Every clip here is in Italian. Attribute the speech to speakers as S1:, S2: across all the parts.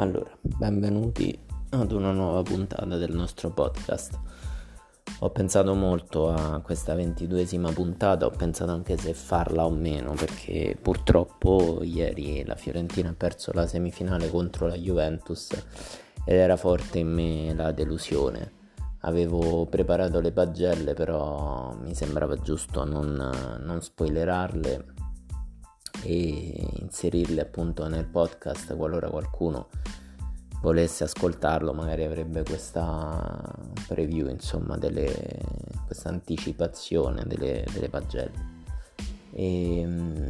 S1: Allora, benvenuti ad una nuova puntata del nostro podcast. Ho pensato molto a questa ventiduesima puntata, ho pensato anche se farla o meno, perché purtroppo ieri la Fiorentina ha perso la semifinale contro la Juventus ed era forte in me la delusione. Avevo preparato le pagelle, però mi sembrava giusto non, non spoilerarle e inserirle appunto nel podcast qualora qualcuno volesse ascoltarlo magari avrebbe questa preview insomma delle, questa anticipazione delle, delle pagelle. E um,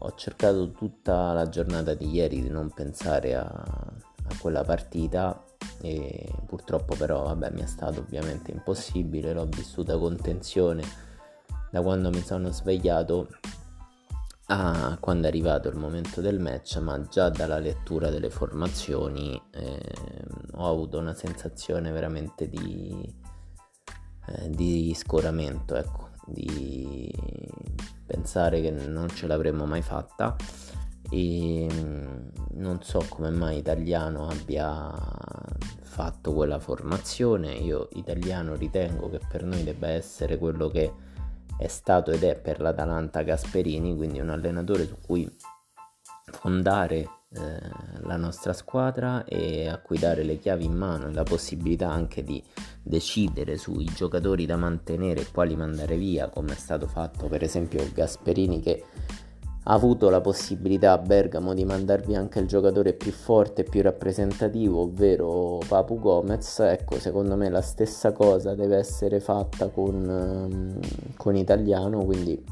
S1: ho cercato tutta la giornata di ieri di non pensare a, a quella partita e purtroppo però vabbè mi è stato ovviamente impossibile l'ho vissuta con tensione da quando mi sono svegliato a quando è arrivato il momento del match, ma già dalla lettura delle formazioni eh, ho avuto una sensazione veramente di, eh, di scoramento, ecco, di pensare che non ce l'avremmo mai fatta. E mm, non so come mai Italiano abbia fatto quella formazione. Io Italiano ritengo che per noi debba essere quello che è stato ed è per l'Atalanta Gasperini, quindi un allenatore su cui fondare eh, la nostra squadra e a cui dare le chiavi in mano e la possibilità anche di decidere sui giocatori da mantenere e quali mandare via, come è stato fatto per esempio Gasperini che avuto la possibilità a Bergamo di mandarvi anche il giocatore più forte e più rappresentativo, ovvero Papu Gomez. Ecco, secondo me la stessa cosa deve essere fatta con, ehm, con Italiano, quindi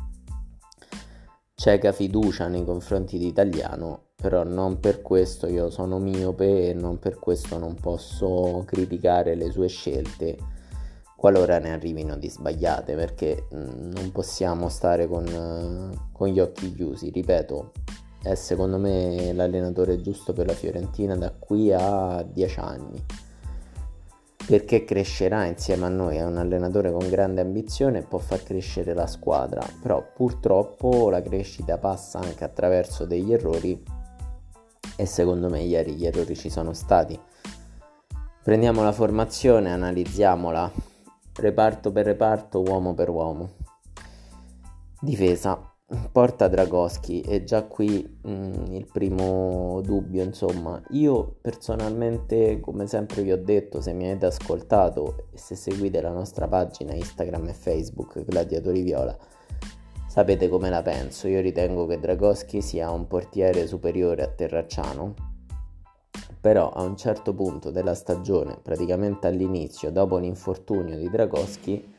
S1: cieca fiducia nei confronti di Italiano, però non per questo io sono miope e non per questo non posso criticare le sue scelte qualora ne arrivino di sbagliate, perché mm, non possiamo stare con, uh, con gli occhi chiusi, ripeto, è secondo me l'allenatore giusto per la Fiorentina da qui a 10 anni perché crescerà insieme a noi, è un allenatore con grande ambizione e può far crescere la squadra, però purtroppo la crescita passa anche attraverso degli errori e secondo me ieri gli errori ci sono stati. Prendiamo la formazione, analizziamola reparto per reparto, uomo per uomo. Difesa, porta Dragoschi e già qui mh, mm, il primo dubbio, insomma, io personalmente, come sempre vi ho detto, se mi avete ascoltato e se seguite la nostra pagina Instagram e Facebook Gladiatori Viola, sapete come la penso. Io ritengo che Dragoschi sia un portiere superiore a Terracciano però a un certo punto della stagione, praticamente all'inizio, dopo l'infortunio di Dragoschi,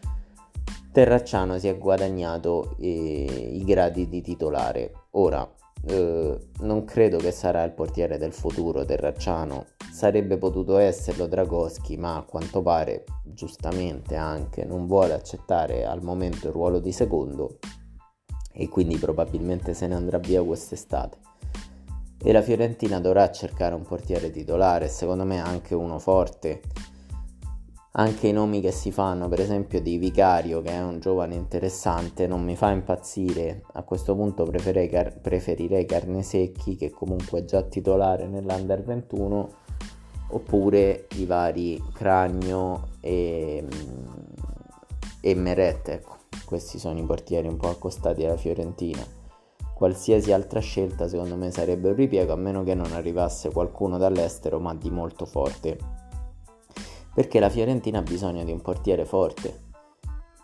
S1: Terracciano si è guadagnato eh, i gradi di titolare. Ora, eh, non credo che sarà il portiere del futuro Terracciano, sarebbe potuto esserlo Dragoschi, ma a quanto pare, giustamente anche, non vuole accettare al momento il ruolo di secondo e quindi probabilmente se ne andrà via quest'estate e la Fiorentina dovrà cercare un portiere titolare, secondo me anche uno forte. Anche i nomi che si fanno, per esempio di Vicario, che è un giovane interessante, non mi fa impazzire. A questo punto preferirei, preferirei Carnesecchi, che comunque è già titolare nell'Under 21, oppure i vari Cragno e, e Meret. Ecco, questi sono i portieri un po' accostati alla Fiorentina qualsiasi altra scelta secondo me sarebbe un ripiego a meno che non arrivasse qualcuno dall'estero ma di molto forte. Perché la Fiorentina ha bisogno di un portiere forte.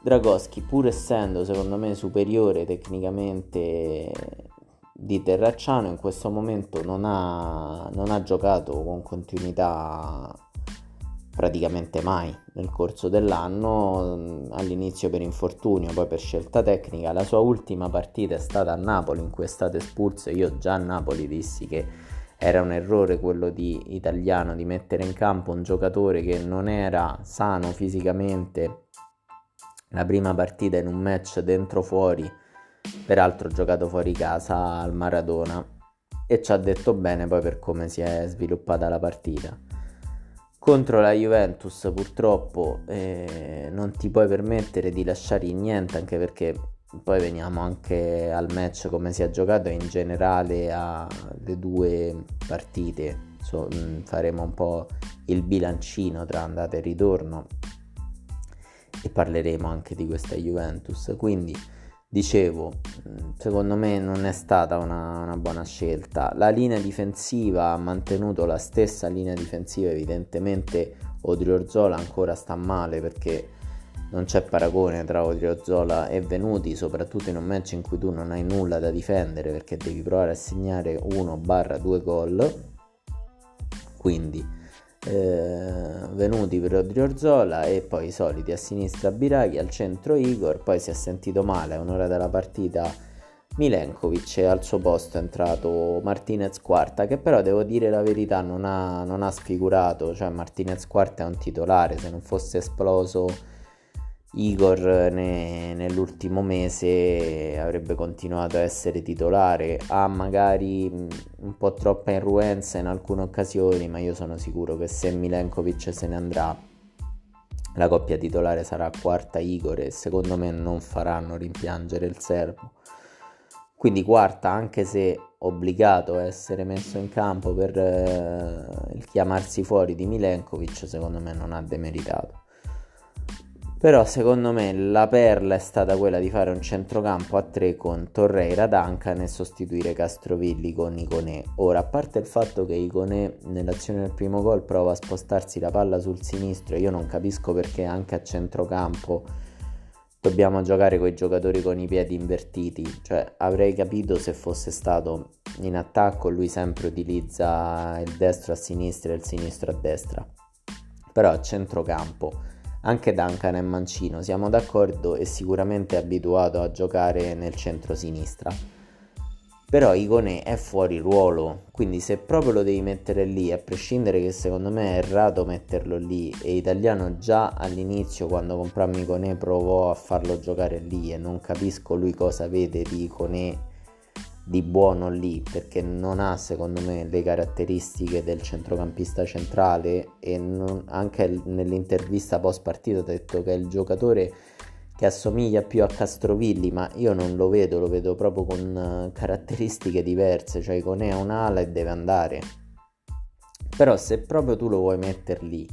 S1: Dragoschi pur essendo secondo me superiore tecnicamente di Terracciano in questo momento non ha, non ha giocato con continuità praticamente mai nel corso dell'anno, mm, all'inizio per infortunio, poi per scelta tecnica. La sua ultima partita è stata a Napoli in cui è stato espulso. Io già a Napoli dissi che era un errore quello di italiano di mettere in campo un giocatore che non era sano fisicamente. La prima partita in un match dentro fuori, peraltro giocato fuori casa al Maradona e ci ha detto bene poi per come si è sviluppata la partita contro la Juventus purtroppo eh, non ti puoi permettere di lasciare niente anche perché poi veniamo anche al match come si è giocato e in generale alle due partite so, mm, faremo un po' il bilancino tra andata e ritorno e parleremo anche di questa Juventus. Quindi dicevo, mm, secondo me non è stata una, una, buona scelta. La linea difensiva ha mantenuto la stessa linea difensiva, evidentemente Odriozola ancora sta male perché non c'è paragone tra Odriozola e Venuti, soprattutto in un match in cui tu non hai nulla da difendere perché devi provare a segnare 1-2 gol. Quindi eh, Venuti per Odriozola e poi i soliti a sinistra Biraghi, al centro Igor, poi si è sentito male a un'ora della partita Milenkovic e al suo posto è entrato Martinez Quarta che però devo dire la verità non ha, non ha sfigurato, cioè Martinez Quarta è un titolare, se non fosse esploso Igor ne, nell'ultimo mese avrebbe continuato a essere titolare, ha magari un po' troppa irruenza in alcune occasioni, ma io sono sicuro che se Milenkovic se ne andrà la coppia titolare sarà quarta Igor e secondo me non faranno rimpiangere il serbo. Quindi quarta, anche se obbligato a essere messo in campo per eh, il chiamarsi fuori di Milenkovic, secondo me non ha demeritato. Però secondo me la perla è stata quella di fare un centrocampo a 3 con Torreira Duncan e sostituire Castrovilli con Iconè. Ora, a parte il fatto che Iconè nell'azione del primo gol prova a spostarsi la palla sul sinistro, io non capisco perché anche a centrocampo dobbiamo giocare con i giocatori con i piedi invertiti. Cioè, avrei capito se fosse stato in attacco, lui sempre utilizza il destro a sinistra e il sinistro a destra. Però a centrocampo anche Duncan è mancino, siamo d'accordo e sicuramente abituato a giocare nel centro-sinistra. Però Iconè è fuori ruolo, quindi se proprio lo devi mettere lì, a prescindere che secondo me è errato metterlo lì, e Italiano già all'inizio quando comprammo Iconè provò a farlo giocare lì e non capisco lui cosa vede di Iconè di buono lì perché non ha secondo me le caratteristiche del centrocampista centrale e non, anche nell'intervista post partita ha detto che è il giocatore che assomiglia più a Castrovilli ma io non lo vedo lo vedo proprio con caratteristiche diverse cioè con è un'ala e deve andare. Però se proprio tu lo vuoi mettere lì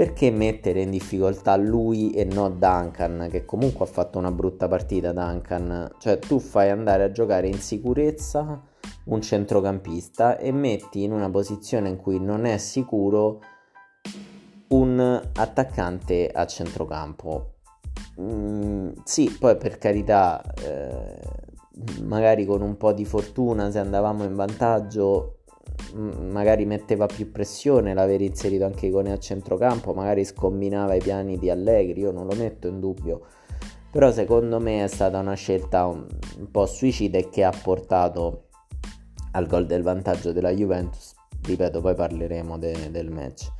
S1: perché mettere in difficoltà lui e no Duncan, che comunque ha fatto una brutta partita Duncan? Cioè tu fai andare a giocare in sicurezza un centrocampista e metti in una posizione in cui non è sicuro un attaccante a centrocampo. Mm, sì, poi per carità, eh, magari con un po' di fortuna se andavamo in vantaggio magari metteva più pressione l'aver inserito anche Icone a centrocampo, magari scombinava i piani di Allegri, io non lo metto in dubbio. Però secondo me è stata una scelta un, un po' suicida e che ha portato al gol del vantaggio della Juventus. Ripeto, poi parleremo de, del match.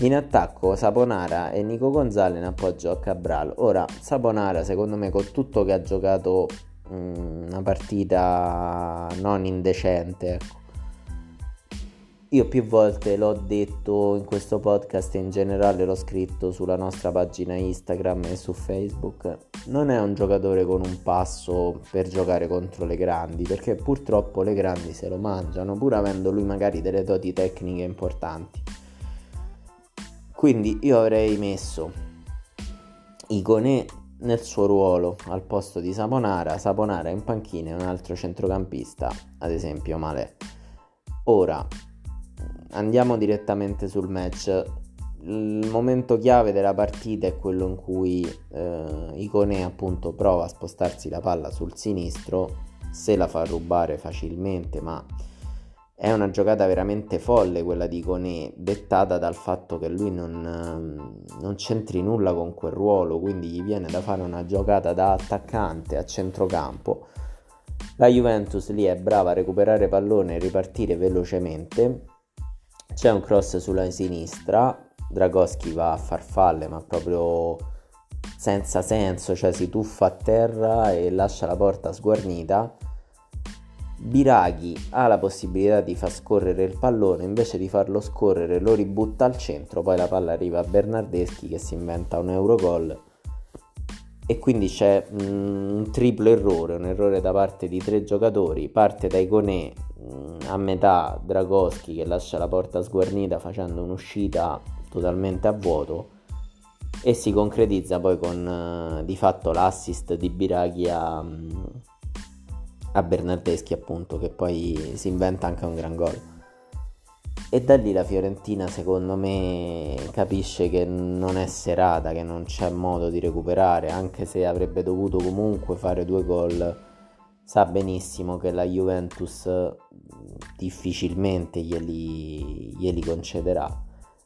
S1: In attacco Saponara e Nico Gonzalez in appoggio a Cabral. Ora, Saponara secondo me con tutto che ha giocato mh, una partita non indecente, ecco io più volte l'ho detto in questo podcast e in generale l'ho scritto sulla nostra pagina Instagram e su Facebook. Non è un giocatore con un passo per giocare contro le grandi, perché purtroppo le grandi se lo mangiano, pur avendo lui magari delle doti tecniche importanti. Quindi io avrei messo Iconè nel suo ruolo al posto di Saponara, Saponara in panchina e un altro centrocampista, ad esempio Malè. Ora, andiamo direttamente sul match. Il momento chiave della partita è quello in cui eh, Icone appunto prova a spostarsi la palla sul sinistro, se la fa rubare facilmente, ma è una giocata veramente folle quella di Icone, dettata dal fatto che lui non, non c'entri nulla con quel ruolo, quindi gli viene da fare una giocata da attaccante a centrocampo. La Juventus lì è brava a recuperare pallone e ripartire velocemente c'è un cross sulla sinistra, Dragoschi va a farfalle ma proprio senza senso, cioè si tuffa a terra e lascia la porta sguarnita. Biraghi ha la possibilità di far scorrere il pallone, invece di farlo scorrere lo ributta al centro, poi la palla arriva a Bernardeschi che si inventa un Eurogol e quindi c'è mm, un triplo errore, un errore da parte di tre giocatori, parte da Iconè, mm, a metà Dragoschi che lascia la porta sguarnita facendo un'uscita totalmente a vuoto. E si concretizza poi con uh, di fatto l'assist di Biraghi a, a Bernardeschi appunto che poi si inventa anche un gran gol e da lì la Fiorentina secondo me capisce che non è serata, che non c'è modo di recuperare, anche se avrebbe dovuto comunque fare due gol, sa benissimo che la Juventus difficilmente glieli, glieli concederà.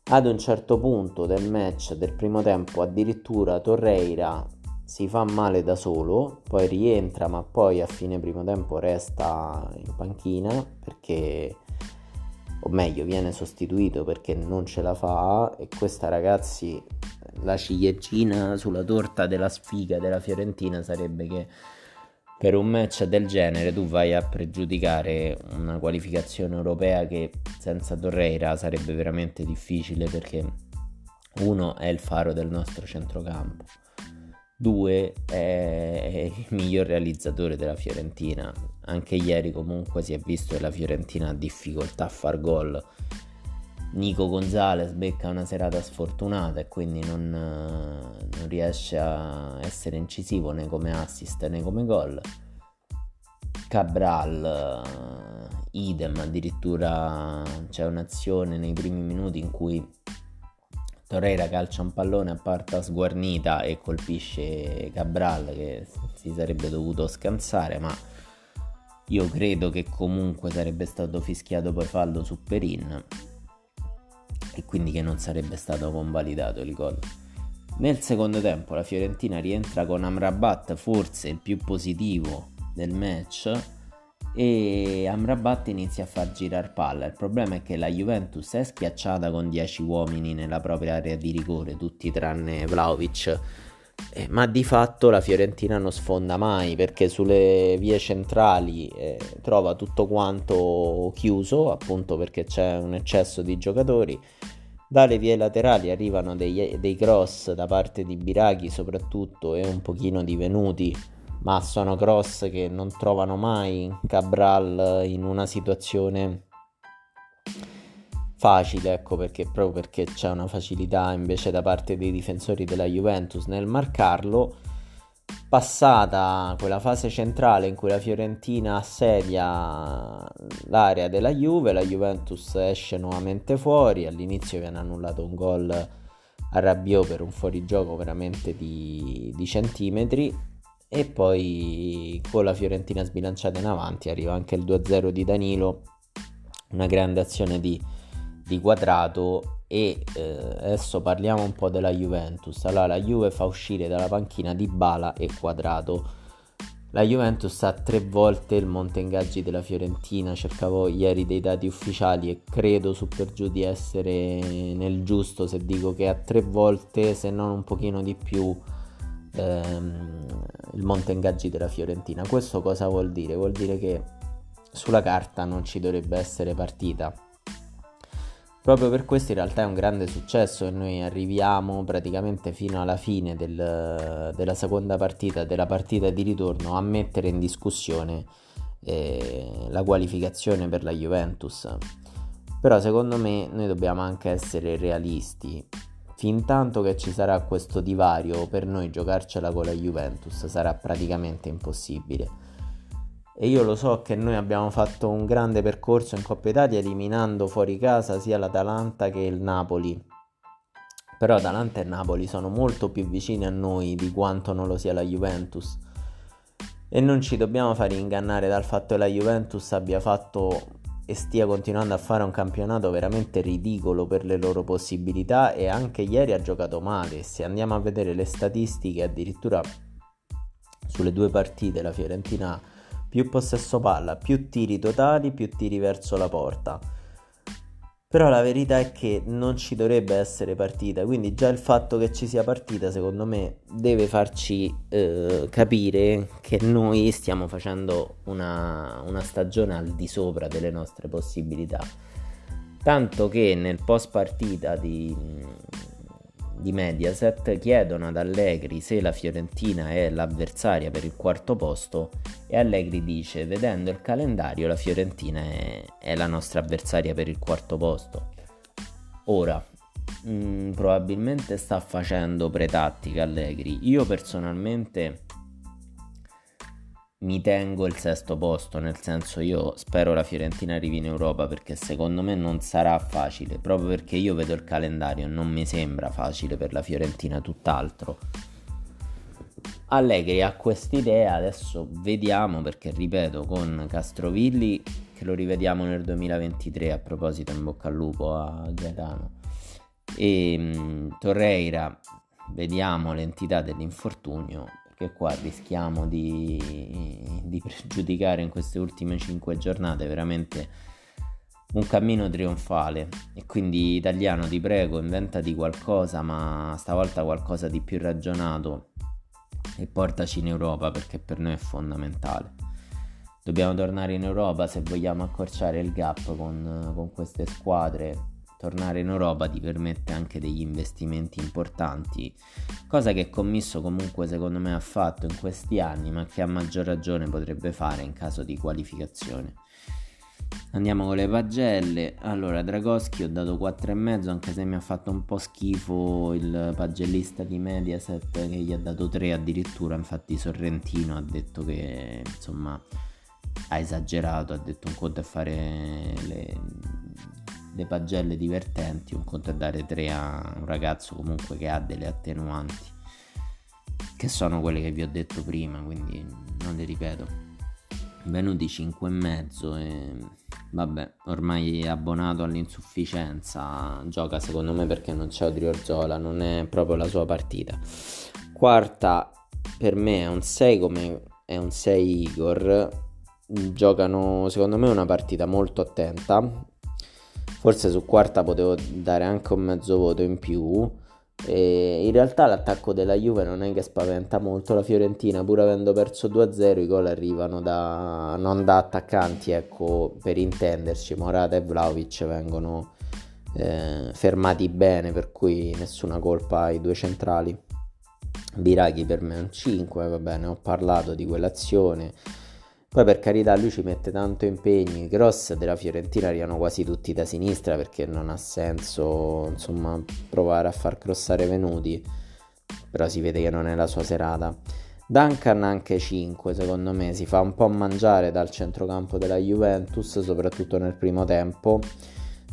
S1: Ad un certo punto del match del primo tempo addirittura Torreira si fa male da solo, poi rientra ma poi a fine primo tempo resta in panchina perché o meglio viene sostituito perché non ce la fa e questa ragazzi la ciliegina sulla torta della sfiga della Fiorentina sarebbe che per un match del genere tu vai a pregiudicare una qualificazione europea che senza Torreira sarebbe veramente difficile perché uno è il faro del nostro centrocampo 2 è il miglior realizzatore della Fiorentina. Anche ieri comunque si è visto che la Fiorentina ha difficoltà a far gol. Nico Gonzalez becca una serata sfortunata e quindi non, non riesce a essere incisivo né come assist né come gol. Cabral, idem, addirittura c'è un'azione nei primi minuti in cui Torreira calcia un pallone a porta sguarnita e colpisce Cabral che si sarebbe dovuto scansare, ma io credo che comunque sarebbe stato fischiato poi fallo su Perin e quindi che non sarebbe stato convalidato il gol. Nel secondo tempo la Fiorentina rientra con Amrabat forse il più positivo del match e Amrabat inizia a far girare palla. Il problema è che la Juventus è schiacciata con 10 uomini nella propria area di rigore, tutti tranne Vlaovic. Eh, ma di fatto la Fiorentina non sfonda mai perché sulle vie centrali eh, trova tutto quanto chiuso, appunto perché c'è un eccesso di giocatori. Dalle vie laterali arrivano dei, dei cross da parte di Biraghi soprattutto e un pochino di Venuti ma sono cross che non trovano mai Cabral in una situazione facile, ecco perché proprio perché c'è una facilità invece da parte dei difensori della Juventus nel marcarlo. Passata quella fase centrale in cui la Fiorentina assedia l'area della Juve, la Juventus esce nuovamente fuori, all'inizio viene annullato un gol a Rabiot per un fuorigioco veramente di, di centimetri e poi con la Fiorentina sbilanciata in avanti arriva anche il 2-0 di Danilo, una grande azione di, di quadrato e eh, adesso parliamo un po' della Juventus. Allora la Juve fa uscire dalla panchina di Bala e quadrato. La Juventus ha tre volte il monte ingaggi della Fiorentina, cercavo ieri dei dati ufficiali e credo su per giù di essere nel giusto se dico che ha tre volte, se non un pochino di più, ehm, il monte ingaggi della Fiorentina. Questo cosa vuol dire? Vuol dire che sulla carta non ci dovrebbe essere partita. Proprio per questo in realtà è un grande successo e noi arriviamo praticamente fino alla fine del, della seconda partita, della partita di ritorno, a mettere in discussione eh, la qualificazione per la Juventus. Però secondo me noi dobbiamo anche essere realisti Fin tanto che ci sarà questo divario, per noi giocarcela con la Juventus sarà praticamente impossibile. E io lo so che noi abbiamo fatto un grande percorso in Coppa Italia eliminando fuori casa sia l'Atalanta che il Napoli. Però Atalanta e Napoli sono molto più vicini a noi di quanto non lo sia la Juventus. E non ci dobbiamo fare ingannare dal fatto che la Juventus abbia fatto e stia continuando a fare un campionato veramente ridicolo per le loro possibilità e anche ieri ha giocato male. Se andiamo a vedere le statistiche, addirittura sulle due partite la Fiorentina più possesso palla, più tiri totali, più tiri verso la porta. Però la verità è che non ci dovrebbe essere partita, quindi già il fatto che ci sia partita secondo me deve farci eh, capire che noi stiamo facendo una, una stagione al di sopra delle nostre possibilità. Tanto che nel post partita di, di Mediaset chiedono ad Allegri se la Fiorentina è l'avversaria per il quarto posto e Allegri dice vedendo il calendario la Fiorentina è, è la nostra avversaria per il quarto posto. Ora, mh, mm, probabilmente sta facendo pretattica Allegri. Io personalmente mi tengo il sesto posto, nel senso io spero la Fiorentina arrivi in Europa perché secondo me non sarà facile, proprio perché io vedo il calendario, non mi sembra facile per la Fiorentina, tutt'altro. Allegri ha quest'idea, adesso vediamo perché ripeto con Castrovilli che lo rivediamo nel 2023 a proposito in bocca al lupo a Gaetano e mh, Torreira vediamo l'entità dell'infortunio che qua rischiamo di, di pregiudicare in queste ultime 5 giornate veramente un cammino trionfale. E quindi italiano ti prego inventati qualcosa ma stavolta qualcosa di più ragionato e portaci in Europa perché per noi è fondamentale. Dobbiamo tornare in Europa se vogliamo accorciare il gap con, con queste squadre tornare in Europa ti permette anche degli investimenti importanti, cosa che Commisso comunque secondo me ha fatto in questi anni, ma che a maggior ragione potrebbe fare in caso di qualificazione. Andiamo con le pagelle. Allora, Dragoschi ho dato 4,5, anche se mi ha fatto un po' schifo il pagellista di Mediaset che gli ha dato 3 addirittura. Infatti, Sorrentino ha detto che insomma ha esagerato. Ha detto un conto è fare le, le pagelle divertenti, un conto è dare 3 a un ragazzo comunque che ha delle attenuanti, che sono quelle che vi ho detto prima, quindi non le ripeto. Venuti 5 e mezzo e vabbè, ormai abbonato all'insufficienza, gioca secondo me perché non c'è Odriozola, non è proprio la sua partita. Quarta per me è un 6 come è un 6 Igor, giocano secondo me una partita molto attenta Forse su quarta potevo dare anche un mezzo voto in più. E in realtà l'attacco della Juve non è che spaventa molto la Fiorentina, pur avendo perso 2-0, i gol arrivano da, non da attaccanti, ecco, per intenderci, Morata e Vlaovic vengono eh, fermati bene, per cui nessuna colpa ai due centrali. Biraghi per me è un 5, va bene, ho parlato di quell'azione. Poi per carità lui ci mette tanto impegno, i cross della Fiorentina arrivano quasi tutti da sinistra perché non ha senso insomma provare a far crossare Venuti, però si vede che non è la sua serata. Duncan anche 5 secondo me, si fa un po' mangiare dal centrocampo della Juventus, soprattutto nel primo tempo,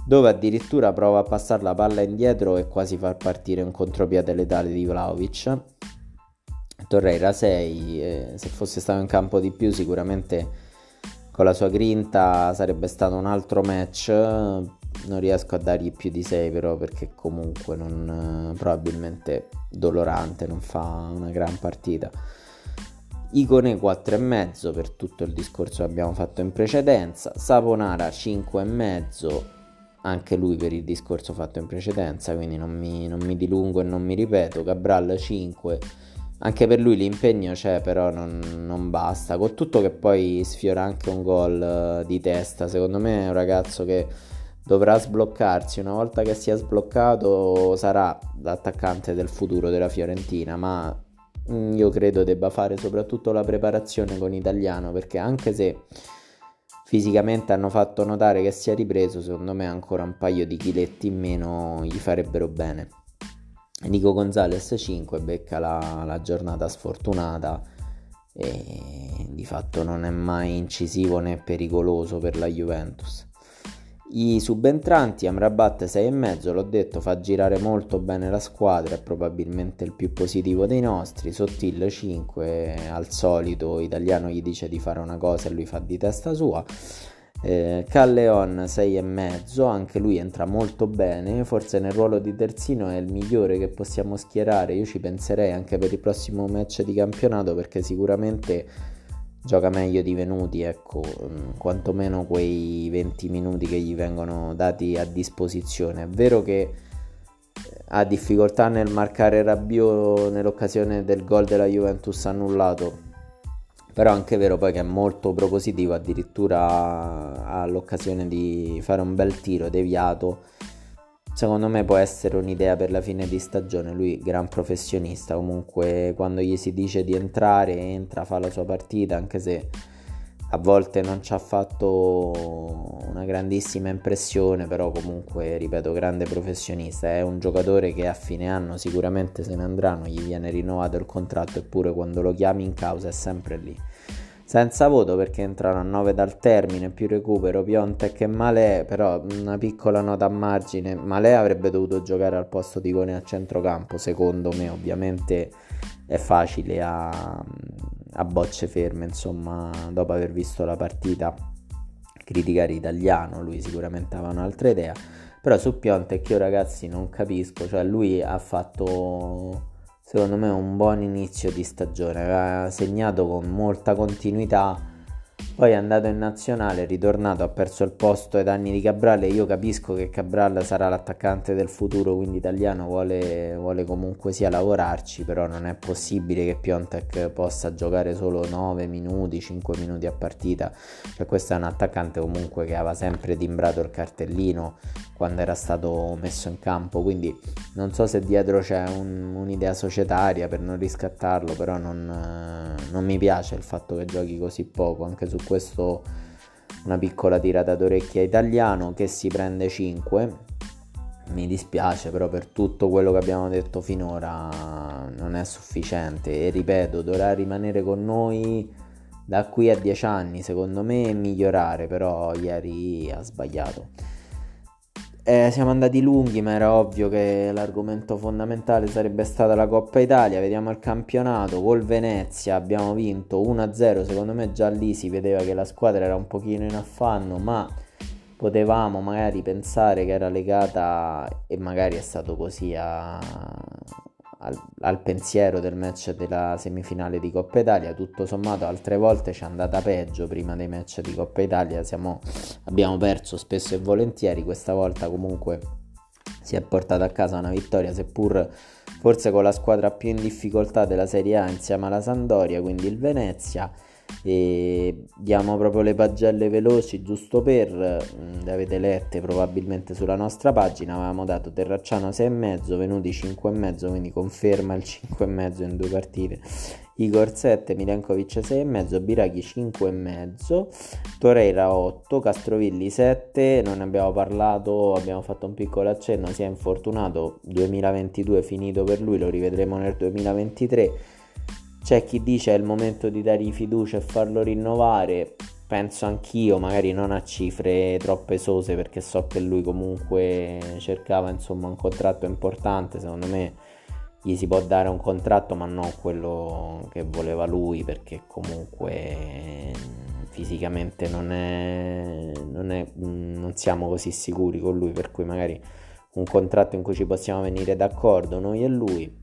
S1: dove addirittura prova a passare la palla indietro e quasi far partire un contropiede letale di Vlaovic Torreira 6, eh, se fosse stato in campo di più sicuramente con la sua grinta sarebbe stato un altro match, non riesco a dargli più di 6 però perché comunque non, probabilmente dolorante, non fa una gran partita. Icone 4,5 per tutto il discorso che abbiamo fatto in precedenza, Saponara 5,5 anche lui per il discorso fatto in precedenza, quindi non mi, non mi dilungo e non mi ripeto, Cabral 5 anche per lui l'impegno c'è, però non, non, basta. Con tutto che poi sfiora anche un gol uh, di testa. Secondo me è un ragazzo che dovrà sbloccarsi. Una volta che sia sbloccato, sarà l'attaccante del futuro della Fiorentina. Ma mm, io credo debba fare soprattutto la preparazione con italiano. Perché anche se fisicamente hanno fatto notare che si è ripreso, secondo me ancora un paio di chiletti in meno gli farebbero bene. Nico Gonzalez 5 becca la, la giornata sfortunata e di fatto non è mai incisivo né pericoloso per la Juventus. I subentranti Amrabat 6,5, l'ho detto, fa girare molto bene la squadra, è probabilmente il più positivo dei nostri. Sottil 5, al solito italiano gli dice di fare una cosa e lui fa di testa sua. Eh, Calleon 6,5, anche lui entra molto bene, forse nel ruolo di terzino è il migliore che possiamo schierare, io ci penserei anche per il prossimo match di campionato perché sicuramente gioca meglio di Venuti, ecco, mm, quantomeno quei 20 minuti che gli vengono dati a disposizione. È vero che eh, ha difficoltà nel marcare Rabiot nell'occasione del gol della Juventus annullato però è anche vero poi che è molto propositivo addirittura ha l'occasione di fare un bel tiro deviato secondo me può essere un'idea per la fine di stagione. Lui, gran professionista, comunque quando gli si dice di entrare, entra, fa la sua partita, anche se a volte non ci ha fatto una grandissima impressione, però comunque, ripeto, grande professionista. È un giocatore che a fine anno sicuramente se ne andranno, gli viene rinnovato il contratto, eppure quando lo chiami in causa è sempre lì senza voto perché entrano a 9 dal termine, più recupero, Piontek e Malè, però una piccola nota a margine, Malè avrebbe dovuto giocare al posto di Cone a centrocampo, secondo me ovviamente è facile a, a bocce ferme, insomma, dopo aver visto la partita criticare italiano, lui sicuramente aveva un'altra idea, però su Piontek io ragazzi non capisco, cioè lui ha fatto secondo me un buon inizio di stagione, aveva segnato con molta continuità poi è andato in nazionale, è ritornato, ha perso il posto ai danni di Cabral io capisco che Cabral sarà l'attaccante del futuro, quindi italiano vuole, vuole comunque sia lavorarci, però non è possibile che Piontek possa giocare solo 9 minuti, 5 minuti a partita. Cioè questo è un attaccante comunque che aveva sempre timbrato il cartellino quando era stato messo in campo, quindi non so se dietro c'è un, un'idea societaria per non riscattarlo, però non, non mi piace il fatto che giochi così poco, anche su questo una piccola tirata d'orecchia italiano che si prende 5 mi dispiace però per tutto quello che abbiamo detto finora non è sufficiente. E ripeto dovrà rimanere con noi da qui a 10 anni secondo me migliorare però ieri ha sbagliato eh, siamo andati lunghi, ma era ovvio che l'argomento fondamentale sarebbe stata la Coppa Italia. Vediamo il campionato col Venezia. Abbiamo vinto 1-0. Secondo me già lì si vedeva che la squadra era un pochino in affanno, ma potevamo magari pensare che era legata, e magari è stato così, a, al, al, pensiero del match della semifinale di Coppa Italia. Tutto sommato, altre volte ci è andata peggio prima dei match di Coppa Italia. Siamo, abbiamo perso spesso e volentieri. Questa volta, comunque, si è portata a casa una vittoria, seppur forse con la squadra più in difficoltà della Serie A insieme alla Sandoria, quindi il Venezia e diamo proprio le pagelle veloci giusto per mm, le avete lette probabilmente sulla nostra pagina avevamo dato Terracciano 6,5 venuti 5,5 quindi conferma il 5,5 in due partite. Igor 7 Milenkovic 6,5 Biraghi 5,5 Torreira 8 Castrovilli 7 non ne abbiamo parlato abbiamo fatto un piccolo accenno si è infortunato 2022 finito per lui lo rivedremo nel 2023 c'è chi dice è il momento di dargli fiducia e farlo rinnovare. Penso anch'io, magari non a cifre troppo esose perché so che lui comunque cercava insomma un contratto importante. Secondo me gli si può dare un contratto, ma non quello che voleva lui perché comunque fisicamente non, è, non, è, non siamo così sicuri con lui. Per cui magari un contratto in cui ci possiamo venire d'accordo noi e lui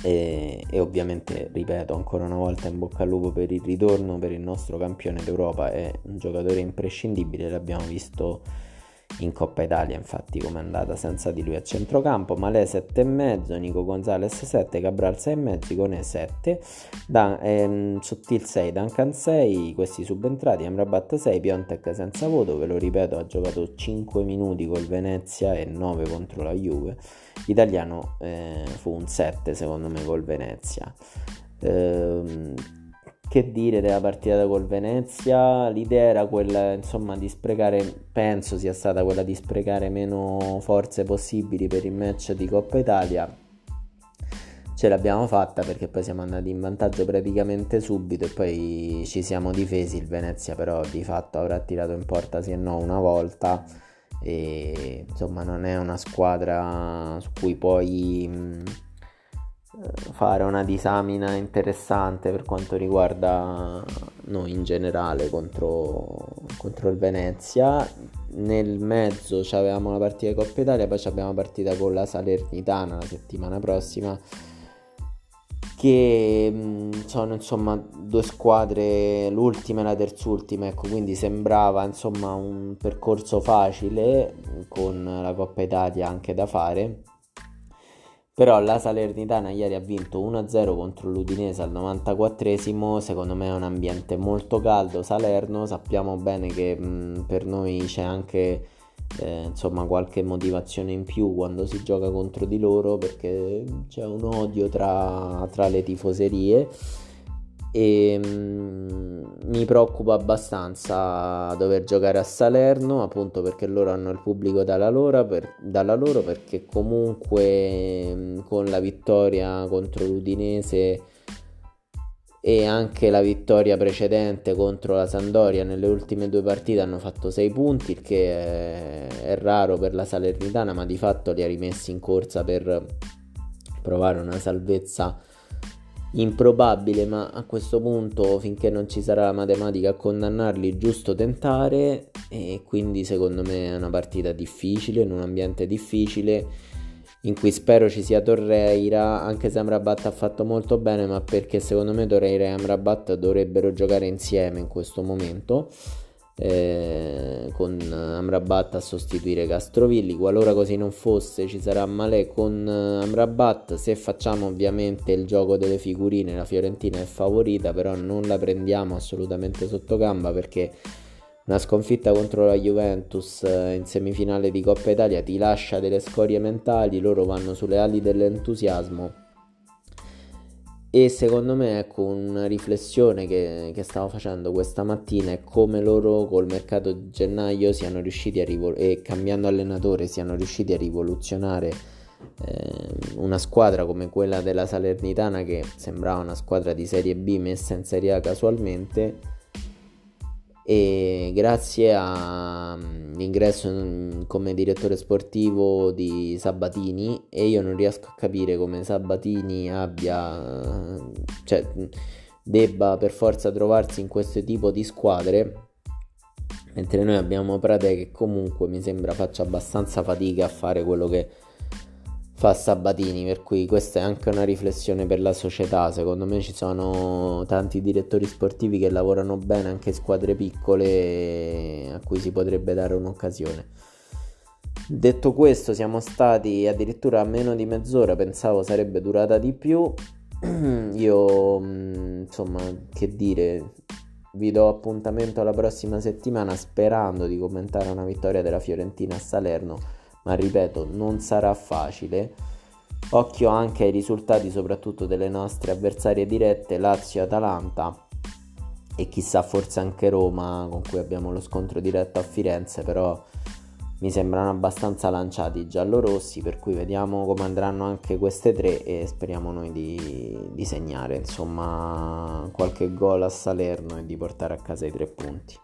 S1: e, e, ovviamente ripeto ancora una volta in bocca al lupo per il ritorno per il nostro campione d'Europa è un giocatore imprescindibile l'abbiamo visto in Coppa Italia infatti come è andata senza di lui a centrocampo. Malè 7,5 Nico Gonzalez 7 Cabral 6,5 Icone 7 Dan, ehm, Sottil 6 Duncan 6 questi subentrati Amrabat 6 Piontek senza voto ve lo ripeto ha giocato 5 minuti col Venezia e 9 contro la Juve. Italiano eh, fu un 7 secondo me col Venezia. Ehm, che dire della partita col Venezia? L'idea era quella, insomma, di sprecare, penso sia stata quella di sprecare meno forze possibili per il match di Coppa Italia. Ce l'abbiamo fatta perché poi siamo andati in vantaggio praticamente subito e poi ci siamo difesi. Il Venezia però di fatto avrà tirato in porta sì e no una volta e insomma non è una squadra su cui poi fare una disamina interessante per quanto riguarda noi in generale contro, contro il Venezia. Nel mezzo avevamo la partita di Coppa Italia, poi abbiamo la partita con la Salernitana la settimana prossima che sono insomma due squadre, l'ultima e la terzultima, ecco, quindi sembrava insomma un percorso facile con la Coppa Italia anche da fare però la Salernitana ieri ha vinto 1-0 contro l'Udinese al 94esimo, secondo me è un ambiente molto caldo. Salerno, sappiamo bene che mh, per noi c'è anche eh, insomma qualche motivazione in più quando si gioca contro di loro perché c'è un odio tra, tra le tifoserie e mm, mi preoccupa abbastanza dover giocare a Salerno appunto perché loro hanno il pubblico dalla loro, per, dalla loro perché comunque mm, con la vittoria contro l'Udinese e anche la vittoria precedente contro la Sandoria nelle ultime due partite hanno fatto 6 punti, il che è, è raro per la Salernitana, ma di fatto li ha rimessi in corsa per provare una salvezza improbabile, ma a questo punto finché non ci sarà la matematica a condannarli, giusto tentare e quindi secondo me è una partita difficile, in un ambiente difficile in cui spero ci sia Torreira, anche se Amrabat ha fatto molto bene, ma perché secondo me Torreira e Amrabat dovrebbero giocare insieme in questo momento. Eh, con Amrabat a sostituire Castrovilli. Qualora così non fosse, ci sarà Malè con Amrabat. Se facciamo ovviamente il gioco delle figurine, la Fiorentina è favorita, però non la prendiamo assolutamente sotto gamba perché una sconfitta contro la Juventus eh, in semifinale di Coppa Italia ti lascia delle scorie mentali, loro vanno sulle ali dell'entusiasmo. E secondo me, ecco, una riflessione che, che stavo facendo questa mattina è come loro col mercato di gennaio siano riusciti a rivol- e cambiando allenatore siano riusciti a rivoluzionare eh, una squadra come quella della Salernitana che sembrava una squadra di Serie B messa in Serie A casualmente e grazie all'ingresso mm, come direttore sportivo di Sabatini e io non riesco a capire come Sabatini abbia cioè debba per forza trovarsi in questo tipo di squadre mentre noi abbiamo Prate che comunque mi sembra faccia abbastanza fatica a fare quello che fa Sabatini, per cui questa è anche una riflessione per la società. Secondo me ci sono tanti direttori sportivi che lavorano bene anche squadre piccole a cui si potrebbe dare un'occasione. Detto questo, siamo stati addirittura a meno di mezz'ora, pensavo sarebbe durata di più. Io, mm, insomma, che dire, vi do appuntamento alla prossima settimana sperando di commentare una vittoria della Fiorentina a Salerno ma ripeto, non sarà facile. Occhio anche ai risultati soprattutto delle nostre avversarie dirette, Lazio Atalanta e chissà forse anche Roma con cui abbiamo lo scontro diretto a Firenze, però mi sembrano abbastanza lanciati i giallorossi, per cui vediamo come andranno anche queste tre e speriamo noi di, di segnare insomma qualche gol a Salerno e di portare a casa i tre punti.